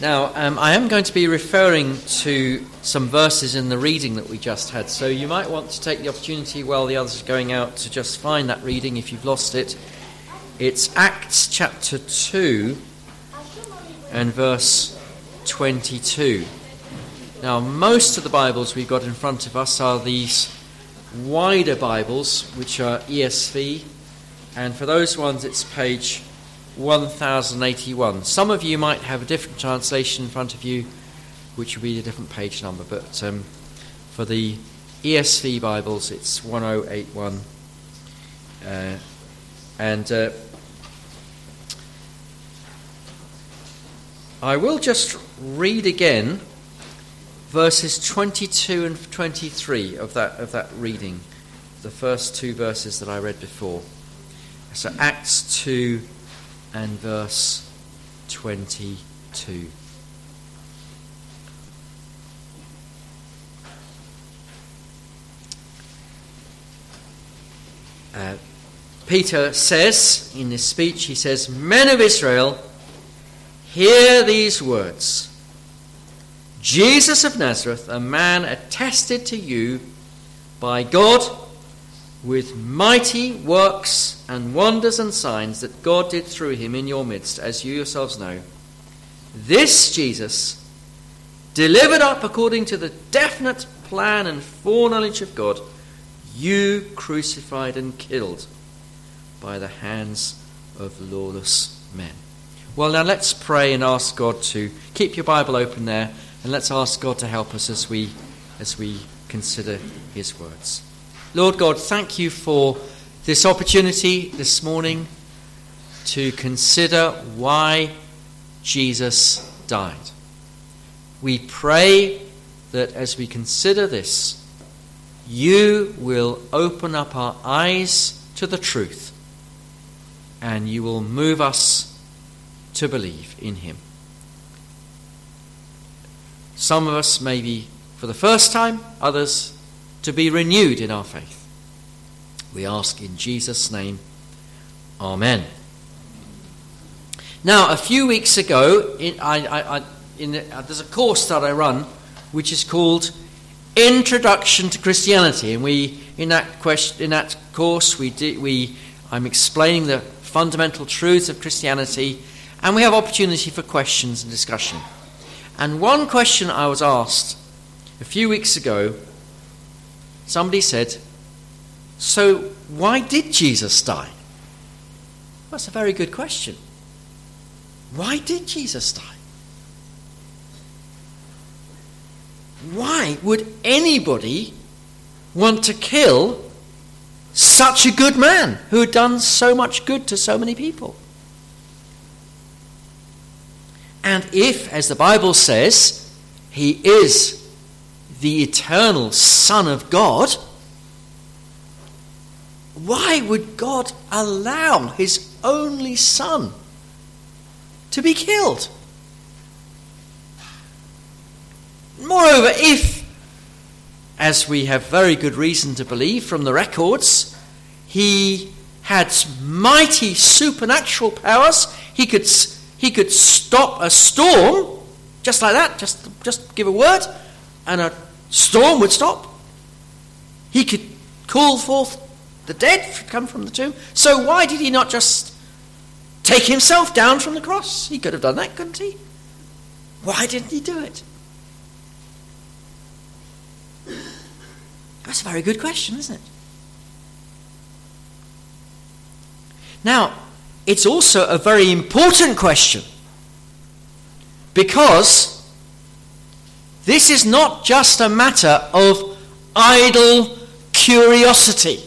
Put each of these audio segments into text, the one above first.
Now, um, I am going to be referring to some verses in the reading that we just had, so you might want to take the opportunity while the others are going out to just find that reading if you've lost it. It's Acts chapter 2 and verse 22. Now, most of the Bibles we've got in front of us are these wider Bibles, which are ESV, and for those ones it's page 1081. Some of you might have a different translation in front of you, which will be a different page number, but um, for the ESV Bibles, it's 1081. Uh, and uh, I will just read again verses 22 and 23 of that, of that reading, the first two verses that I read before. So, Acts 2 and verse 22. Uh, Peter says in this speech, he says, Men of Israel, hear these words Jesus of Nazareth, a man attested to you by God with mighty works and wonders and signs that God did through him in your midst, as you yourselves know. This Jesus, delivered up according to the definite plan and foreknowledge of God, you crucified and killed by the hands of lawless men. Well, now let's pray and ask God to keep your Bible open there, and let's ask God to help us as we as we consider His words. Lord God, thank you for this opportunity this morning to consider why Jesus died. We pray that as we consider this, you will open up our eyes to the truth and you will move us to believe in him. Some of us maybe for the first time, others to be renewed in our faith. We ask in Jesus' name, Amen. Now, a few weeks ago, in, I, I, in the, uh, there's a course that I run which is called Introduction to Christianity, and we in that question, in that course we, we I'm explaining the fundamental truths of Christianity, and we have opportunity for questions and discussion. And one question I was asked a few weeks ago Somebody said, So why did Jesus die? That's a very good question. Why did Jesus die? Why would anybody want to kill such a good man who had done so much good to so many people? And if, as the Bible says, he is the eternal Son of God, why would God allow his only Son to be killed? Moreover, if, as we have very good reason to believe from the records, he had mighty supernatural powers, he could, he could stop a storm just like that, just, just give a word, and a storm would stop. He could call forth the dead come from the tomb. So why did he not just take himself down from the cross? He could have done that, couldn't he? Why didn't he do it? That's a very good question, isn't it? Now, it's also a very important question because this is not just a matter of idle curiosity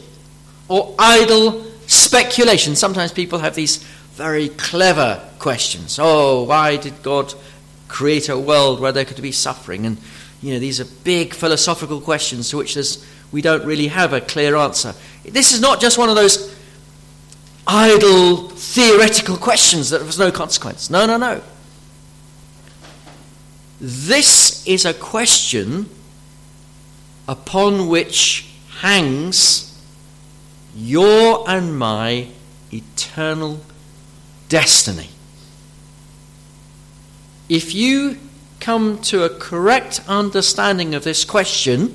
or idle speculation. Sometimes people have these very clever questions. Oh, why did God create a world where there could be suffering? And, you know, these are big philosophical questions to which we don't really have a clear answer. This is not just one of those idle theoretical questions that has no consequence. No, no, no. This is a question upon which hangs your and my eternal destiny. if you come to a correct understanding of this question,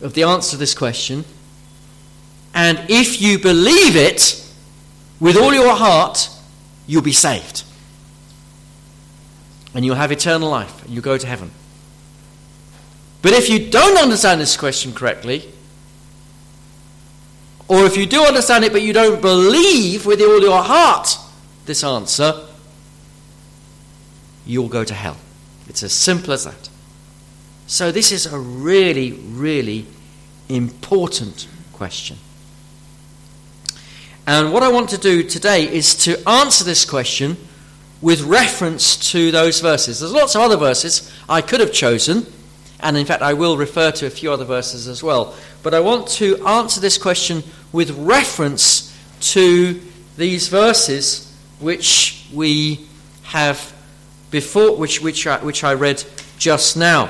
of the answer to this question, and if you believe it with all your heart, you'll be saved. And you'll have eternal life, and you'll go to heaven. But if you don't understand this question correctly, or if you do understand it but you don't believe with all your heart this answer, you'll go to hell. It's as simple as that. So, this is a really, really important question. And what I want to do today is to answer this question with reference to those verses. There's lots of other verses I could have chosen, and in fact, I will refer to a few other verses as well. But I want to answer this question with reference to these verses which we have before, which, which, I, which I read just now.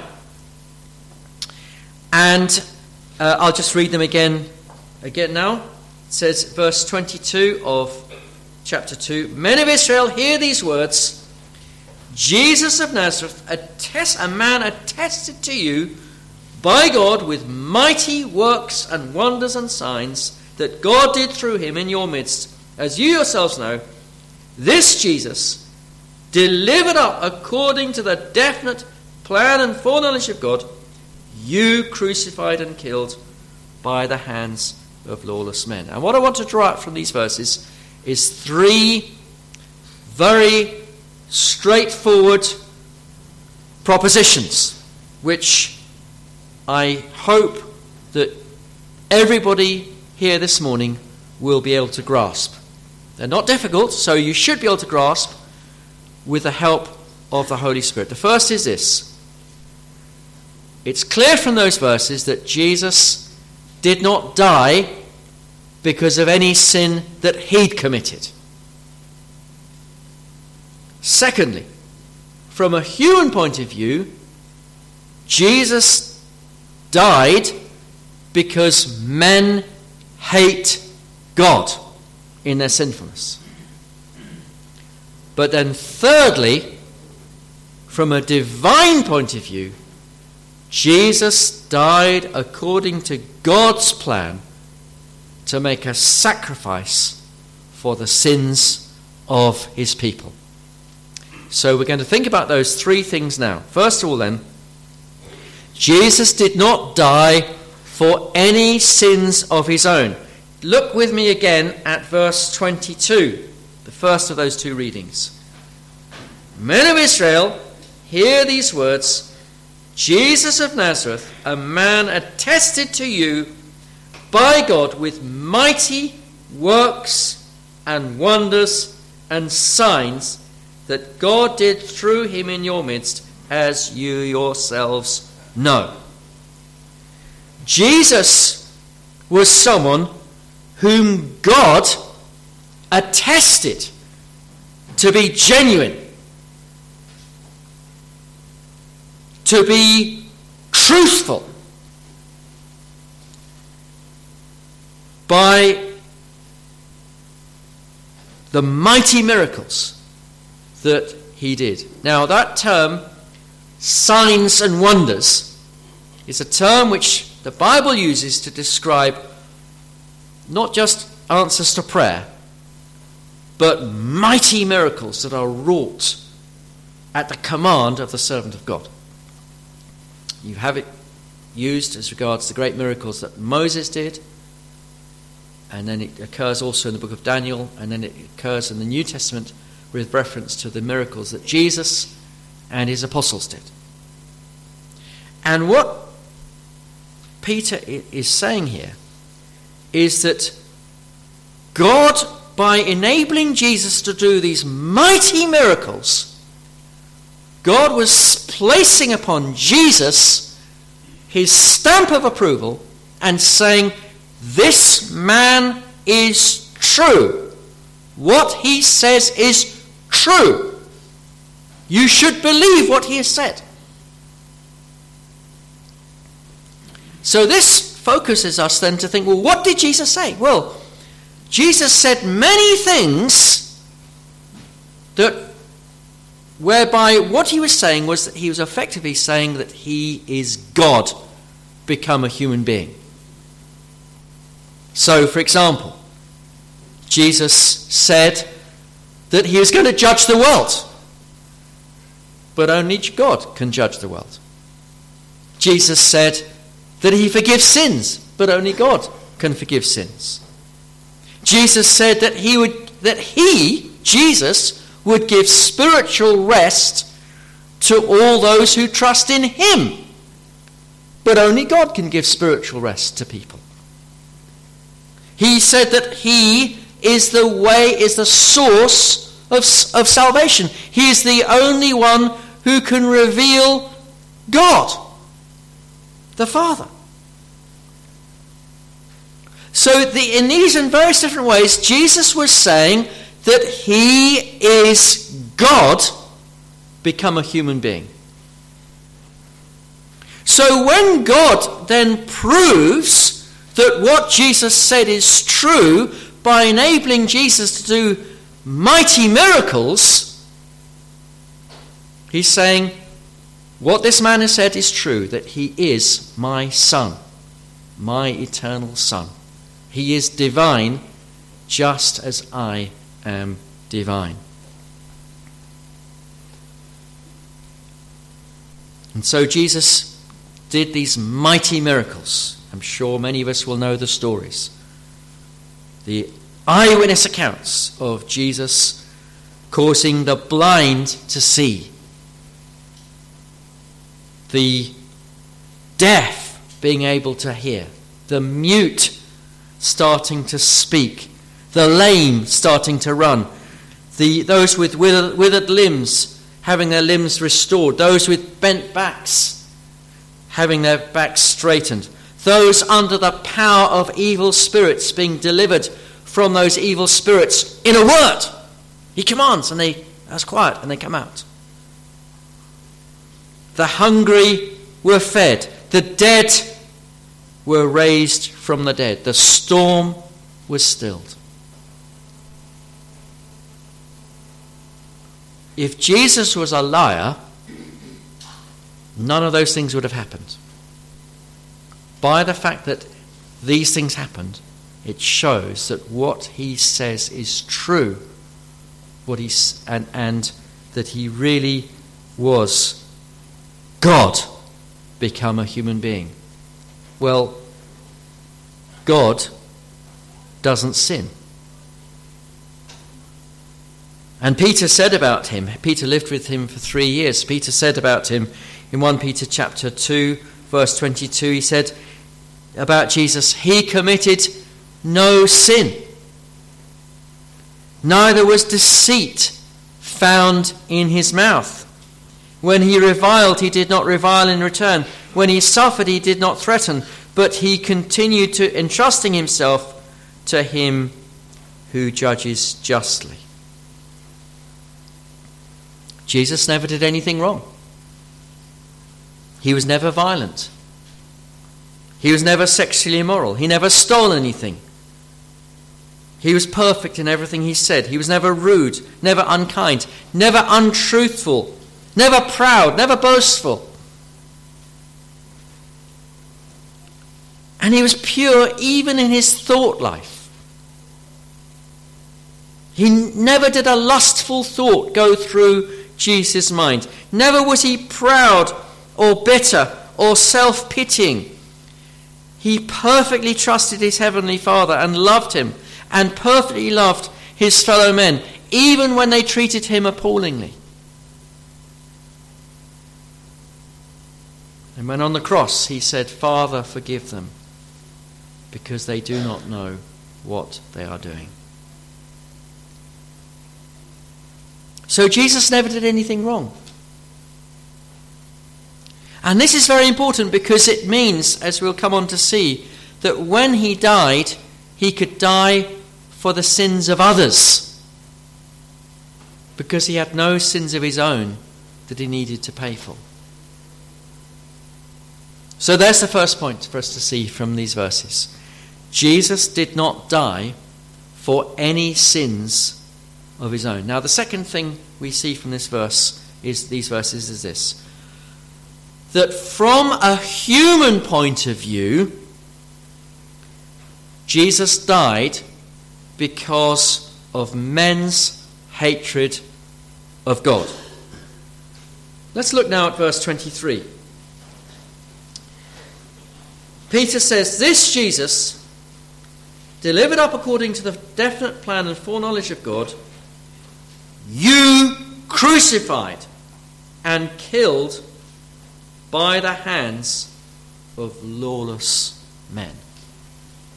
And uh, I'll just read them again, again now. It says, verse 22 of chapter 2 Men of Israel, hear these words Jesus of Nazareth, attest, a man attested to you by God with mighty works and wonders and signs that God did through him in your midst, as you yourselves know. This Jesus delivered up according to the definite plan and foreknowledge of God, you crucified and killed by the hands of lawless men. And what I want to draw out from these verses is three very straightforward propositions, which I hope that everybody here this morning will be able to grasp. They're not difficult, so you should be able to grasp with the help of the Holy Spirit. The first is this it's clear from those verses that Jesus did not die because of any sin that he'd committed. Secondly, from a human point of view, Jesus died because men hate God in their sinfulness. But then, thirdly, from a divine point of view, Jesus died according to God's plan to make a sacrifice for the sins of his people. So we're going to think about those three things now. First of all, then, Jesus did not die for any sins of his own. Look with me again at verse 22 the first of those two readings. Men of Israel, hear these words Jesus of Nazareth, a man attested to you by God with mighty works and wonders and signs that God did through him in your midst, as you yourselves know. Jesus was someone whom God attested to be genuine, to be truthful by the mighty miracles that he did. Now, that term, signs and wonders, is a term which the Bible uses to describe not just answers to prayer, but mighty miracles that are wrought at the command of the servant of God. You have it used as regards the great miracles that Moses did, and then it occurs also in the book of Daniel, and then it occurs in the New Testament with reference to the miracles that Jesus and his apostles did. And what Peter is saying here is that God by enabling Jesus to do these mighty miracles, God was placing upon Jesus his stamp of approval and saying, This man is true. What he says is true. You should believe what he has said. So this focuses us then to think, well, what did Jesus say? Well, Jesus said many things that whereby what he was saying was that he was effectively saying that he is God become a human being. So, for example, Jesus said that he is going to judge the world, but only God can judge the world. Jesus said that he forgives sins, but only God can forgive sins. Jesus said that he would that he, Jesus, would give spiritual rest to all those who trust in him. But only God can give spiritual rest to people. He said that he is the way, is the source of, of salvation. He is the only one who can reveal God, the Father. So, the, in these and various different ways, Jesus was saying that he is God become a human being. So, when God then proves that what Jesus said is true by enabling Jesus to do mighty miracles, he's saying, What this man has said is true, that he is my son, my eternal son. He is divine just as I am divine. And so Jesus did these mighty miracles. I'm sure many of us will know the stories. The eyewitness accounts of Jesus causing the blind to see, the deaf being able to hear, the mute starting to speak, the lame starting to run, the, those with withered, limbs having their limbs restored, those with bent backs having their backs straightened, those under the power of evil spirits being delivered from those evil spirits in a word. He commands, and they that's quiet, and they come out. The hungry were fed, the dead were raised from the dead. The storm was stilled. If Jesus was a liar, none of those things would have happened. By the fact that these things happened, it shows that what he says is true, what he's, and, and that he really was God become a human being. Well, God doesn't sin. And Peter said about him, Peter lived with him for three years. Peter said about him in 1 Peter chapter 2, verse 22, he said about Jesus, He committed no sin, neither was deceit found in his mouth. When he reviled, he did not revile in return. When he suffered, he did not threaten, but he continued to entrusting himself to him who judges justly. Jesus never did anything wrong. He was never violent. He was never sexually immoral. He never stole anything. He was perfect in everything he said. He was never rude, never unkind, never untruthful, never proud, never boastful. And he was pure even in his thought life. He never did a lustful thought go through Jesus' mind. Never was he proud or bitter or self pitying. He perfectly trusted his heavenly Father and loved him and perfectly loved his fellow men, even when they treated him appallingly. And when on the cross he said, Father, forgive them, because they do not know what they are doing. So Jesus never did anything wrong. And this is very important because it means, as we'll come on to see, that when he died, he could die for the sins of others. Because he had no sins of his own that he needed to pay for. So there's the first point for us to see from these verses. Jesus did not die for any sins of his own. Now, the second thing we see from this verse is these verses is this that from a human point of view, Jesus died because of men's hatred of God. Let's look now at verse 23. Peter says, This Jesus, delivered up according to the definite plan and foreknowledge of God, you crucified and killed by the hands of lawless men.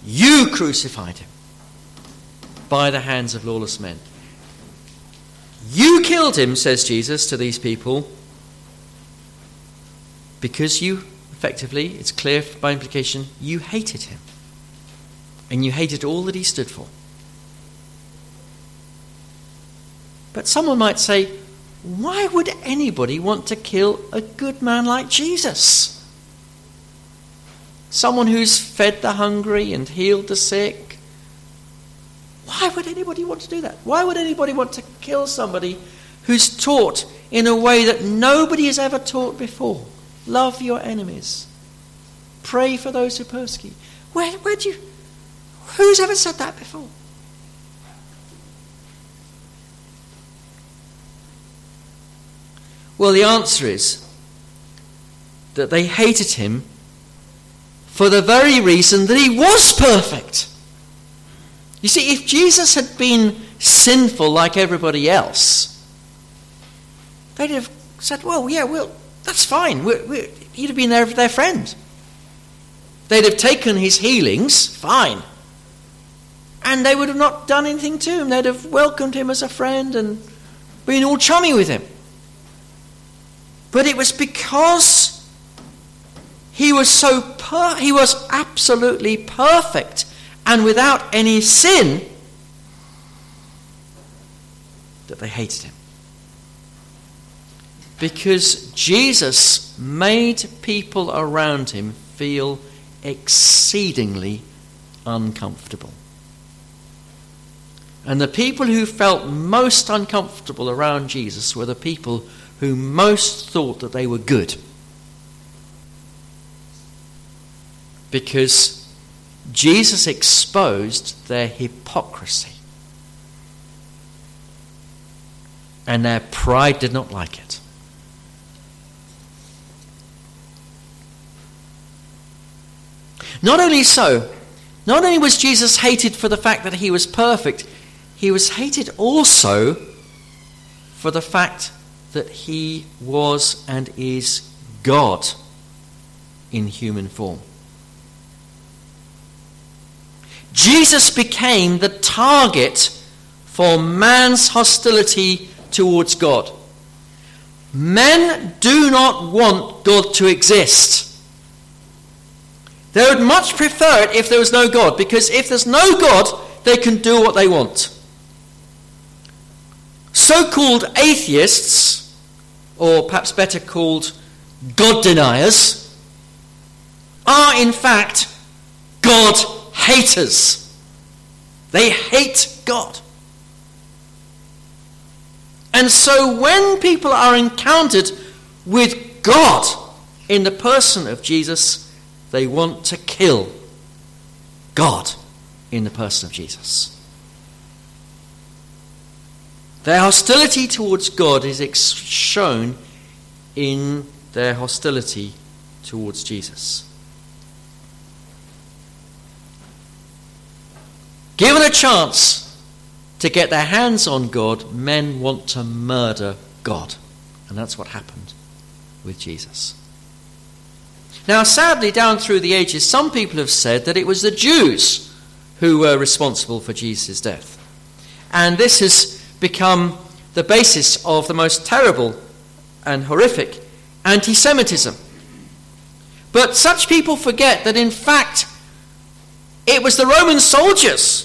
You crucified him by the hands of lawless men. You killed him, says Jesus to these people, because you, effectively, it's clear by implication, you hated him. And you hated all that he stood for. But someone might say, why would anybody want to kill a good man like Jesus? Someone who's fed the hungry and healed the sick. Why would anybody want to do that? Why would anybody want to kill somebody who's taught in a way that nobody has ever taught before? Love your enemies. Pray for those who persecute. Where, where do you. Who's ever said that before? Well, the answer is that they hated him for the very reason that he was perfect. You see, if Jesus had been sinful like everybody else, they'd have said, well, yeah, well, that's fine. We're, we're, he'd have been their, their friend. They'd have taken his healings, fine. And they would have not done anything to him. They'd have welcomed him as a friend and been all chummy with him. But it was because he was so per- he was absolutely perfect and without any sin that they hated him. Because Jesus made people around him feel exceedingly uncomfortable. And the people who felt most uncomfortable around Jesus were the people who most thought that they were good. Because Jesus exposed their hypocrisy. And their pride did not like it. Not only so, not only was Jesus hated for the fact that he was perfect, he was hated also for the fact that he was and is God in human form. Jesus became the target for man's hostility towards God. Men do not want God to exist. They would much prefer it if there was no God, because if there's no God, they can do what they want. So called atheists, or perhaps better called God deniers, are in fact God haters. They hate God. And so when people are encountered with God in the person of Jesus, they want to kill God in the person of Jesus. Their hostility towards God is ex- shown in their hostility towards Jesus. Given a chance to get their hands on God, men want to murder God. And that's what happened with Jesus. Now, sadly, down through the ages, some people have said that it was the Jews who were responsible for Jesus' death. And this has become the basis of the most terrible and horrific anti Semitism. But such people forget that, in fact, it was the Roman soldiers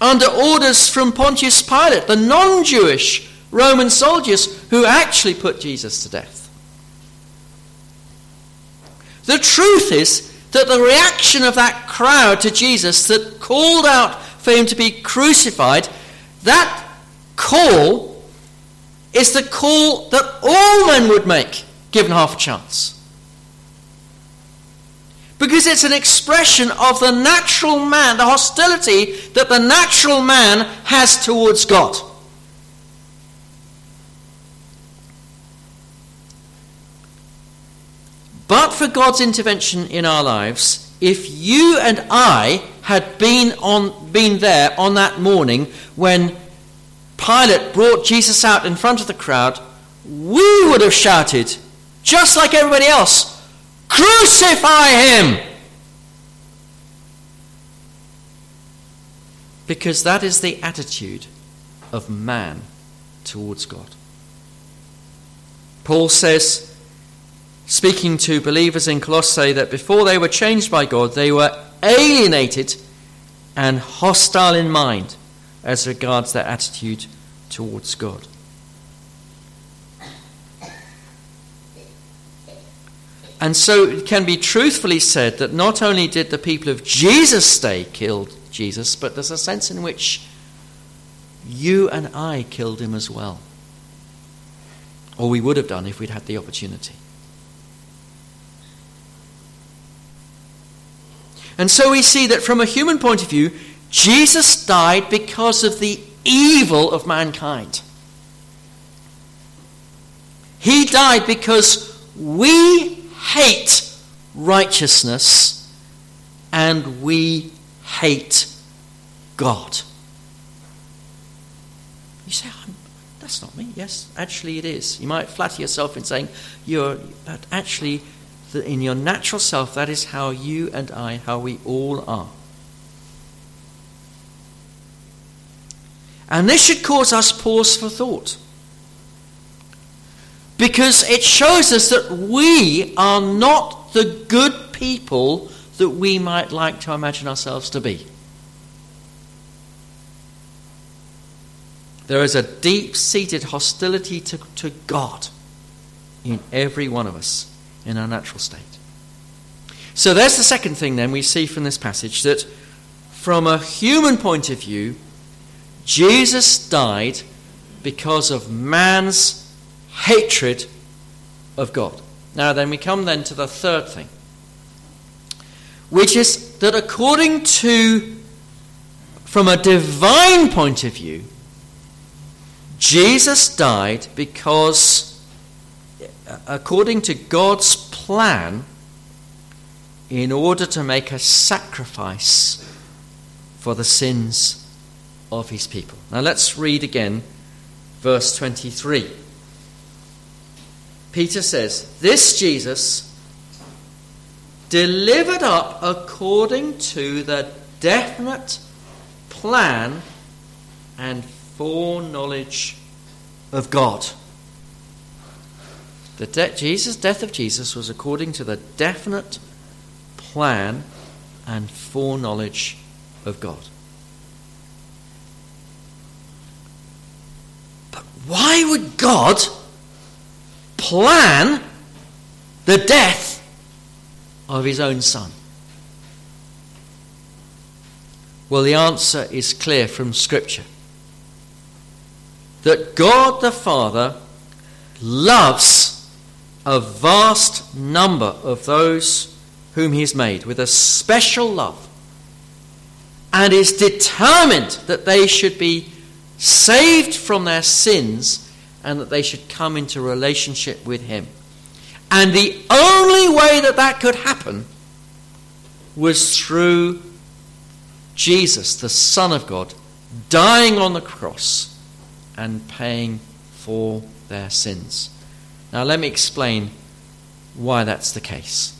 under orders from Pontius Pilate, the non Jewish Roman soldiers, who actually put Jesus to death. The truth is that the reaction of that crowd to Jesus that called out for him to be crucified that call is the call that all men would make given half a chance. Because it's an expression of the natural man, the hostility that the natural man has towards God. But for God's intervention in our lives, if you and I had been, on, been there on that morning when Pilate brought Jesus out in front of the crowd, we would have shouted, just like everybody else, Crucify him! Because that is the attitude of man towards God. Paul says, speaking to believers in Colossae, that before they were changed by God, they were alienated and hostile in mind as regards their attitude towards God. And so it can be truthfully said that not only did the people of Jesus' day kill Jesus, but there's a sense in which you and I killed him as well. Or we would have done if we'd had the opportunity. And so we see that from a human point of view, Jesus died because of the evil of mankind. He died because we hate righteousness and we hate God. You say, that's not me. Yes, actually it is. You might flatter yourself in saying you're, but actually, in your natural self, that is how you and I, how we all are. And this should cause us pause for thought. Because it shows us that we are not the good people that we might like to imagine ourselves to be. There is a deep seated hostility to, to God in every one of us in our natural state. So there's the second thing then we see from this passage that from a human point of view, Jesus died because of man's hatred of God. Now, then, we come then to the third thing, which is that according to, from a divine point of view, Jesus died because, according to God's plan, in order to make a sacrifice for the sins of his people. Now let's read again verse 23. Peter says, This Jesus delivered up according to the definite plan and foreknowledge of God. The de- Jesus, death of Jesus was according to the definite plan and foreknowledge of God. But why would God plan the death of his own son? Well, the answer is clear from Scripture that God the Father loves a vast number of those whom he has made with a special love and is determined that they should be saved from their sins and that they should come into relationship with Him. And the only way that that could happen was through Jesus, the Son of God, dying on the cross and paying for their sins. Now, let me explain why that's the case.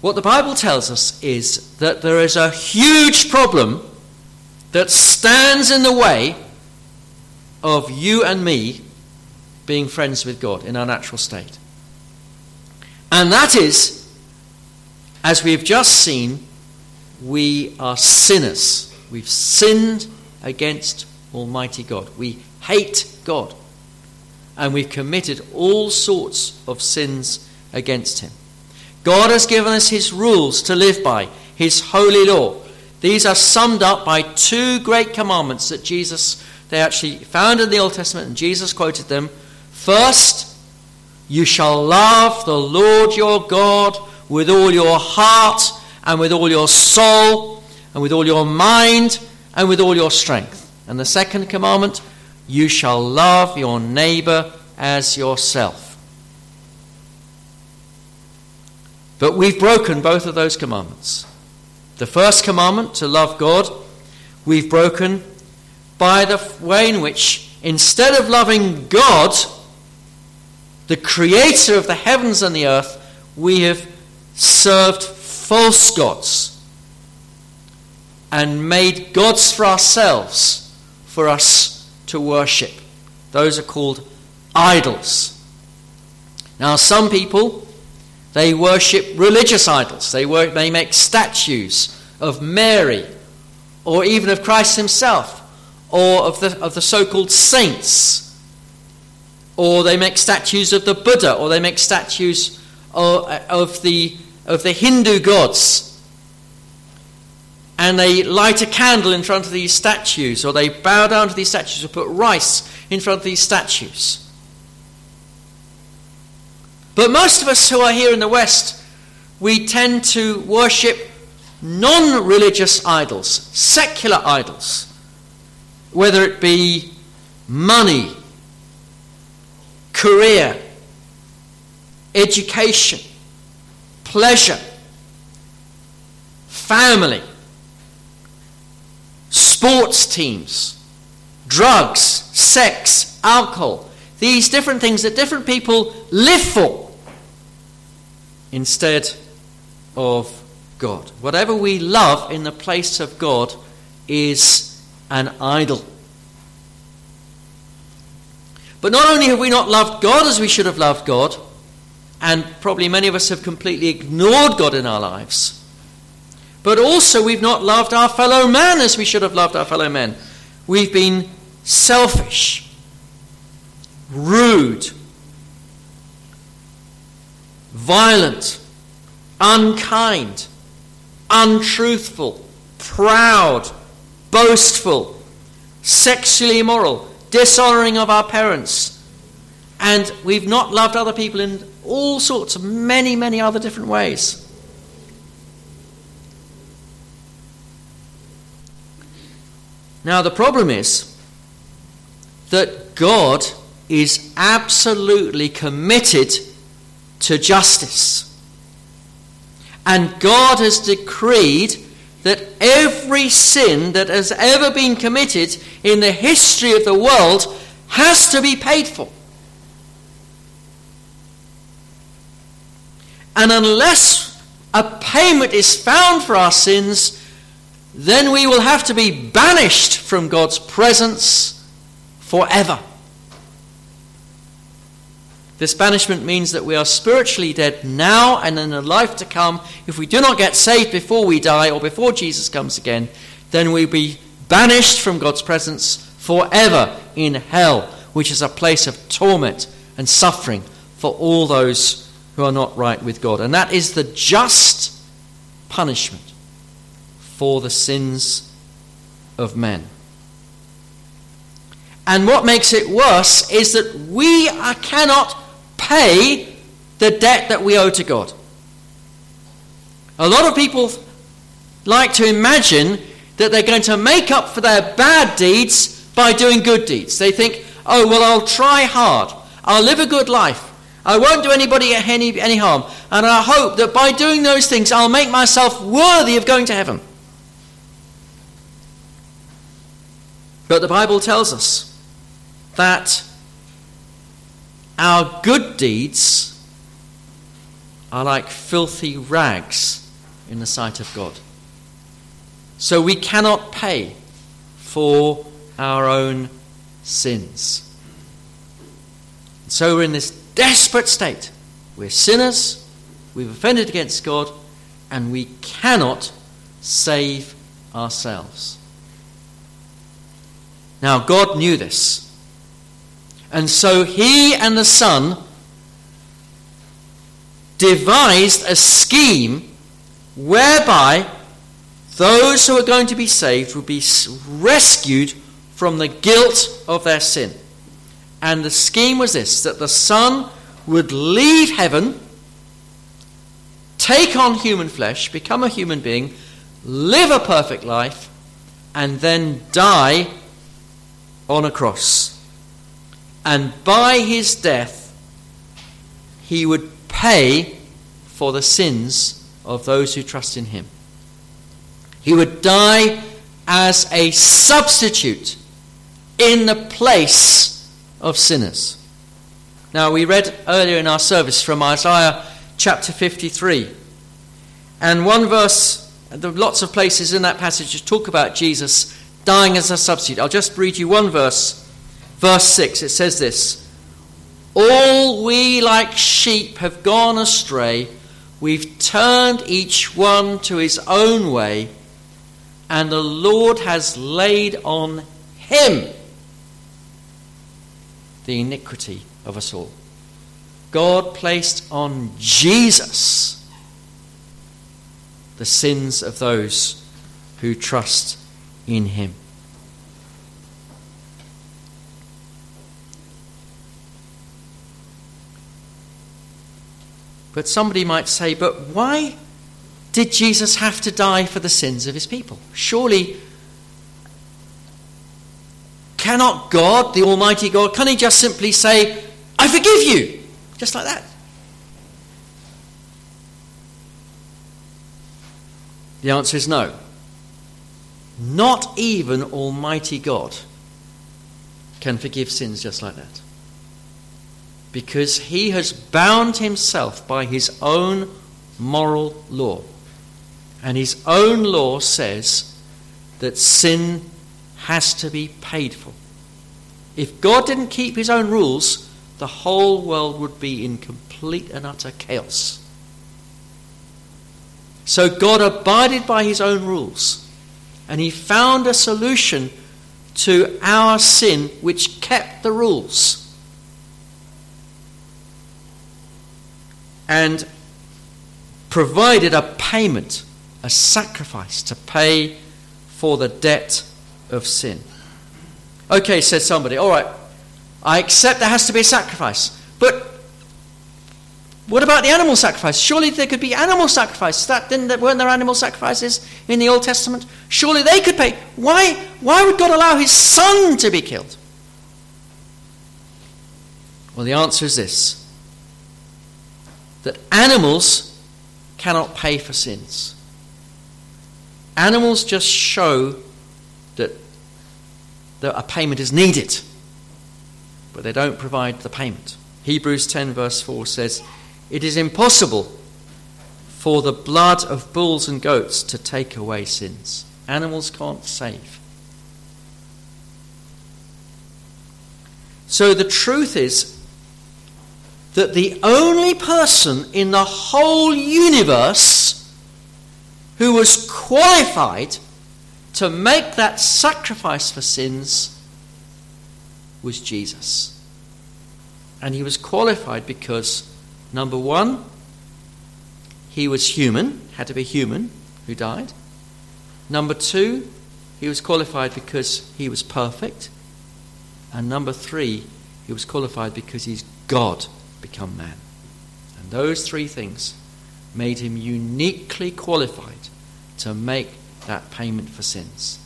What the Bible tells us is that there is a huge problem that stands in the way of you and me being friends with God in our natural state. And that is, as we've just seen, we are sinners. We've sinned against Almighty God. We hate God. And we've committed all sorts of sins against Him. God has given us His rules to live by, His holy law. These are summed up by two great commandments that Jesus They actually found in the Old Testament, and Jesus quoted them. First, you shall love the Lord your God with all your heart and with all your soul and with all your mind and with all your strength. And the second commandment, you shall love your neighbor as yourself. But we've broken both of those commandments. The first commandment, to love God, we've broken by the way in which, instead of loving God, the creator of the heavens and the earth, we have served false gods and made gods for ourselves for us to worship. Those are called idols. Now, some people they worship religious idols. They, work, they make statues of Mary or even of Christ himself or of the, of the so called saints. Or they make statues of the Buddha or they make statues of, of, the, of the Hindu gods. And they light a candle in front of these statues or they bow down to these statues or put rice in front of these statues. But most of us who are here in the West, we tend to worship non religious idols, secular idols, whether it be money, career, education, pleasure, family, sports teams, drugs, sex, alcohol, these different things that different people live for instead of God. Whatever we love in the place of God is an idol. But not only have we not loved God as we should have loved God, and probably many of us have completely ignored God in our lives, but also we've not loved our fellow man as we should have loved our fellow men. We've been selfish rude, violent, unkind, untruthful, proud, boastful, sexually immoral, dishonoring of our parents. And we've not loved other people in all sorts of many, many other different ways. Now, the problem is that God is absolutely committed to justice. And God has decreed that every sin that has ever been committed in the history of the world has to be paid for. And unless a payment is found for our sins, then we will have to be banished from God's presence forever. This banishment means that we are spiritually dead now and in the life to come. If we do not get saved before we die or before Jesus comes again, then we'll be banished from God's presence forever in hell, which is a place of torment and suffering for all those who are not right with God. And that is the just punishment for the sins of men. And what makes it worse is that we cannot pay the debt that we owe to God. A lot of people like to imagine that they're going to make up for their bad deeds by doing good deeds. They think, oh, well, I'll try hard. I'll live a good life. I won't do anybody any, any harm. And I hope that by doing those things, I'll make myself worthy of going to heaven. But the Bible tells us that our good deeds are like filthy rags in the sight of God. So we cannot pay for our own sins. So we're in this desperate state. We're sinners, we've offended against God, and we cannot save ourselves. Now, God knew this. And so he and the Son devised a scheme whereby those who are going to be saved will be rescued from the guilt of their sin. And the scheme was this that the Son would leave heaven, take on human flesh, become a human being, live a perfect life, and then die on a cross. And by his death, he would pay for the sins of those who trust in him. He would die as a substitute in the place of sinners. Now, we read earlier in our service from Isaiah chapter 53. And one verse, there are lots of places in that passage to talk about Jesus dying as a substitute. I'll just read you one verse. Verse 6, it says this All we like sheep have gone astray. We've turned each one to his own way, and the Lord has laid on him the iniquity of us all. God placed on Jesus the sins of those who trust in him. But somebody might say, but why did Jesus have to die for the sins of his people? Surely, cannot God, the Almighty God, can he just simply say, I forgive you? Just like that. The answer is no. Not even Almighty God can forgive sins just like that. Because he has bound himself by his own moral law. And his own law says that sin has to be paid for. If God didn't keep his own rules, the whole world would be in complete and utter chaos. So God abided by his own rules, and he found a solution to our sin which kept the rules. And provided a payment, a sacrifice to pay for the debt of sin. Okay, said somebody, all right, I accept there has to be a sacrifice. But what about the animal sacrifice? Surely there could be animal sacrifices. That didn't weren't there animal sacrifices in the Old Testament? Surely they could pay. Why why would God allow his son to be killed? Well, the answer is this that animals cannot pay for sins. Animals just show that, that a payment is needed, but they don't provide the payment. Hebrews 10, verse 4 says, It is impossible for the blood of bulls and goats to take away sins. Animals can't save. So the truth is that the only person in the whole universe who was qualified to make that sacrifice for sins was Jesus. And he was qualified because, number one, he was human, had to be human who died. Number two, he was qualified because he was perfect. And number three, he was qualified because he's God become man. And those three things made him uniquely qualified to make that payment for sins.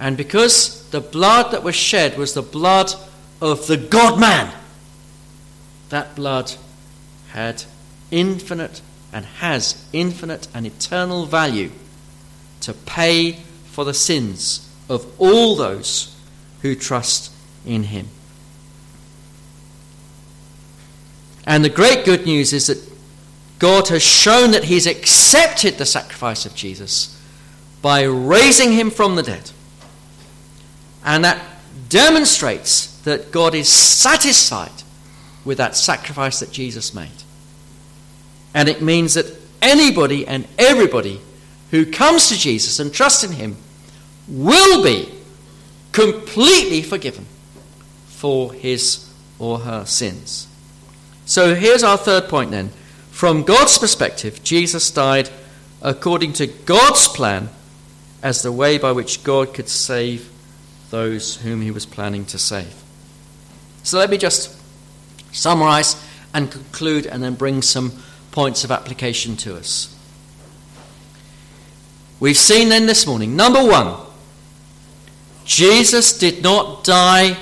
And because the blood that was shed was the blood of the God man, that blood had infinite and has infinite and eternal value to pay for the sins of all those who trust in him. And the great good news is that God has shown that He's accepted the sacrifice of Jesus by raising Him from the dead. And that demonstrates that God is satisfied with that sacrifice that Jesus made. And it means that anybody and everybody who comes to Jesus and trusts in Him will be completely forgiven for his or her sins. So here's our third point then. From God's perspective, Jesus died according to God's plan as the way by which God could save those whom he was planning to save. So let me just summarize and conclude and then bring some points of application to us. We've seen then this morning, number one, Jesus did not die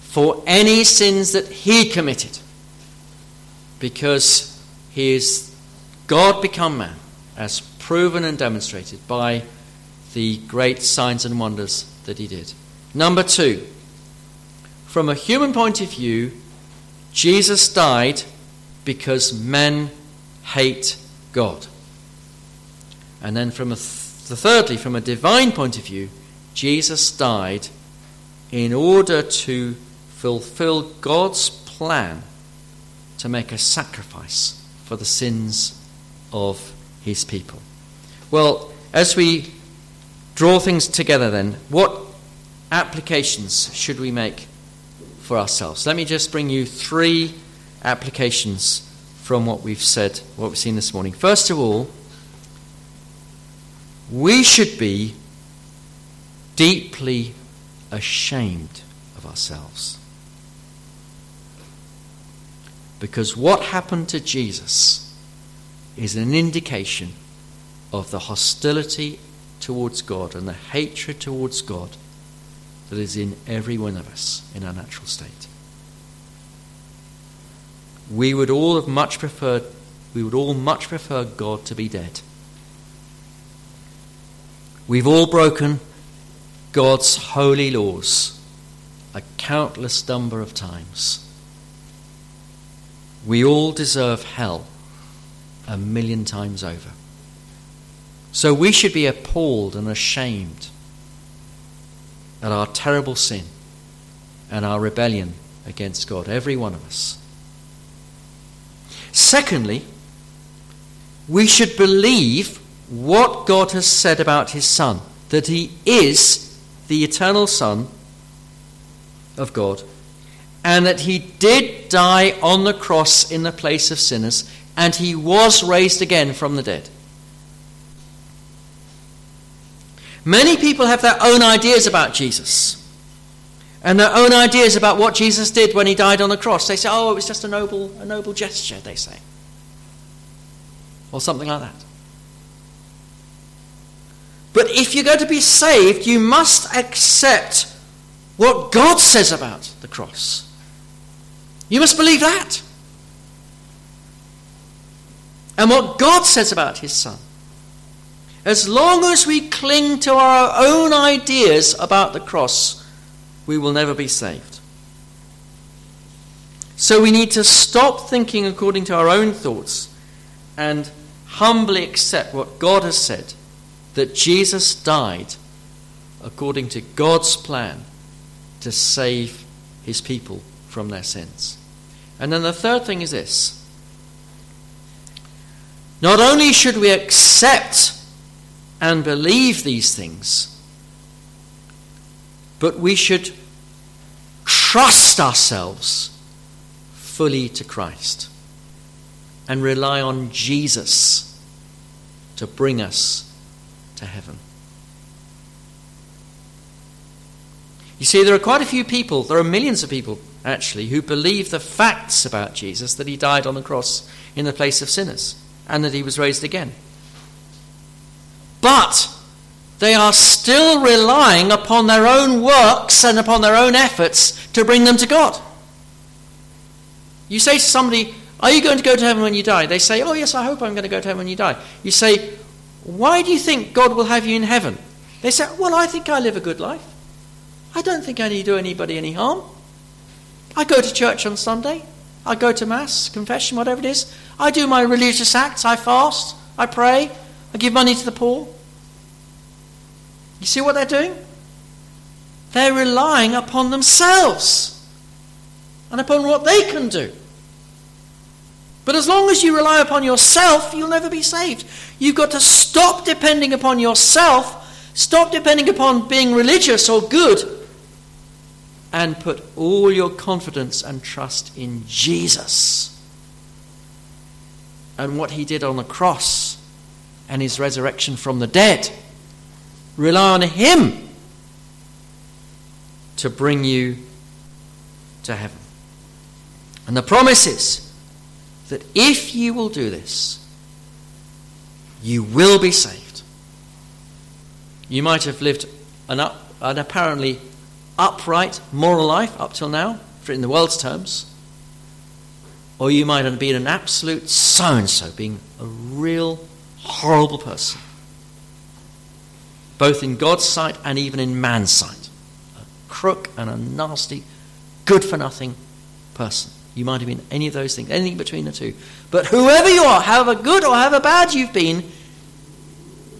for any sins that he committed because he is God become man, as proven and demonstrated by the great signs and wonders that he did. Number two, from a human point of view, Jesus died because men hate God. And then, from a th- thirdly, from a divine point of view, Jesus died in order to fulfill God's plan to make a sacrifice for the sins of his people. Well, as we draw things together, then, what applications should we make for ourselves? Let me just bring you three applications from what we've said, what we've seen this morning. First of all, we should be deeply ashamed of ourselves. Because what happened to Jesus is an indication of the hostility towards God and the hatred towards God that is in every one of us in our natural state. We would all have much preferred we would all much prefer God to be dead. We've all broken God's holy laws a countless number of times. We all deserve hell a million times over. So we should be appalled and ashamed at our terrible sin and our rebellion against God, every one of us. Secondly, we should believe what God has said about his Son, that he is the eternal Son of God, and that he did die on the cross in the place of sinners, and he was raised again from the dead. Many people have their own ideas about Jesus and their own ideas about what Jesus did when he died on the cross. They say, oh, it was just a noble, a noble gesture, they say. Or something like that. But if you're going to be saved, you must accept what God says about the cross. You must believe that. And what God says about his son. As long as we cling to our own ideas about the cross, we will never be saved. So we need to stop thinking according to our own thoughts and humbly accept what God has said that Jesus died according to God's plan to save his people from their sins. And then the third thing is this not only should we accept and believe these things, but we should trust ourselves fully to Christ and rely on Jesus to bring us to heaven. You see, there are quite a few people, there are millions of people actually, who believe the facts about Jesus that he died on the cross in the place of sinners and that he was raised again. But they are still relying upon their own works and upon their own efforts to bring them to God. You say to somebody, Are you going to go to heaven when you die? They say, Oh, yes, I hope I'm going to go to heaven when you die. You say, Why do you think God will have you in heaven? They say, Well, I think I live a good life. I don't think I need do anybody any harm. I go to church on Sunday. I go to Mass, confession, whatever it is. I do my religious acts. I fast. I pray. I give money to the poor. You see what they're doing? They're relying upon themselves and upon what they can do. But as long as you rely upon yourself, you'll never be saved. You've got to stop depending upon yourself, stop depending upon being religious or good, and put all your confidence and trust in Jesus and what he did on the cross and his resurrection from the dead. Rely on him to bring you to heaven. And the promise is that if you will do this, you will be saved. You might have lived an, up, an apparently upright moral life up till now, in the world's terms, or you might have been an absolute so and so, being a real horrible person, both in God's sight and even in man's sight. A crook and a nasty, good for nothing person. You might have been any of those things, anything between the two. But whoever you are, however good or however bad you've been,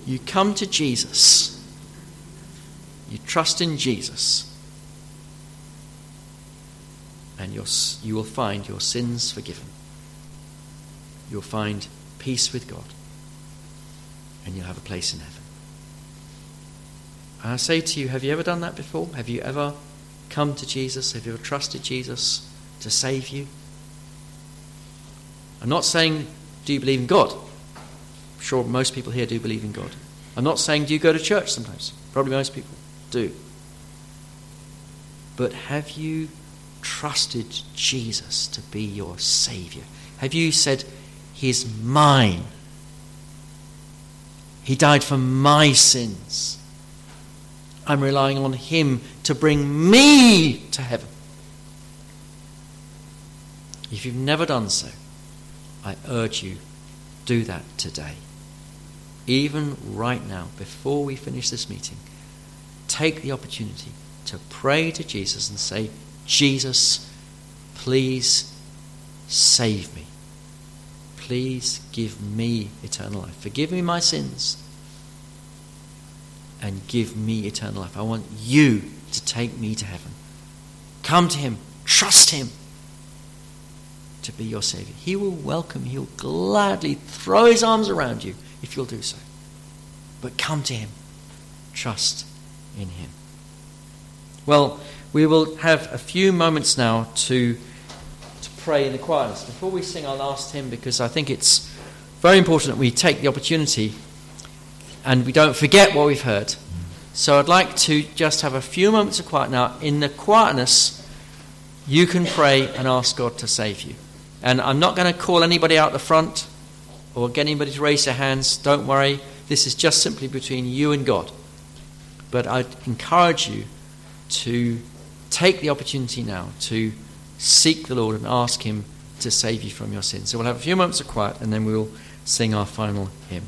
you come to Jesus. You trust in Jesus. And you will find your sins forgiven. You'll find peace with God. And you'll have a place in heaven. And I say to you, have you ever done that before? Have you ever come to Jesus? Have you ever trusted Jesus to save you? I'm not saying, do you believe in God? I'm sure most people here do believe in God. I'm not saying, do you go to church sometimes? Probably most people do. But have you trusted Jesus to be your Savior? Have you said, He's mine? He died for my sins. I'm relying on Him to bring me to heaven. If you've never done so, I urge you, do that today. Even right now, before we finish this meeting, take the opportunity to pray to Jesus and say, Jesus, please save me. Please give me eternal life. Forgive me my sins and give me eternal life. I want you to take me to heaven. Come to Him, trust Him to be your Savior. He will welcome, He'll gladly throw His arms around you if you'll do so. But come to Him, trust in Him. Well, we will have a few moments now to, to pray in the quietness. Before we sing our last hymn, because I think it's very important that we take the opportunity and we don't forget what we've heard. So I'd like to just have a few moments of quiet now. In the quietness, you can pray and ask God to save you. And I'm not going to call anybody out the front or get anybody to raise their hands. Don't worry. This is just simply between you and God. But I'd encourage you to take the opportunity now to seek the Lord and ask Him to save you from your sins. So we'll have a few moments of quiet and then we'll sing our final hymn.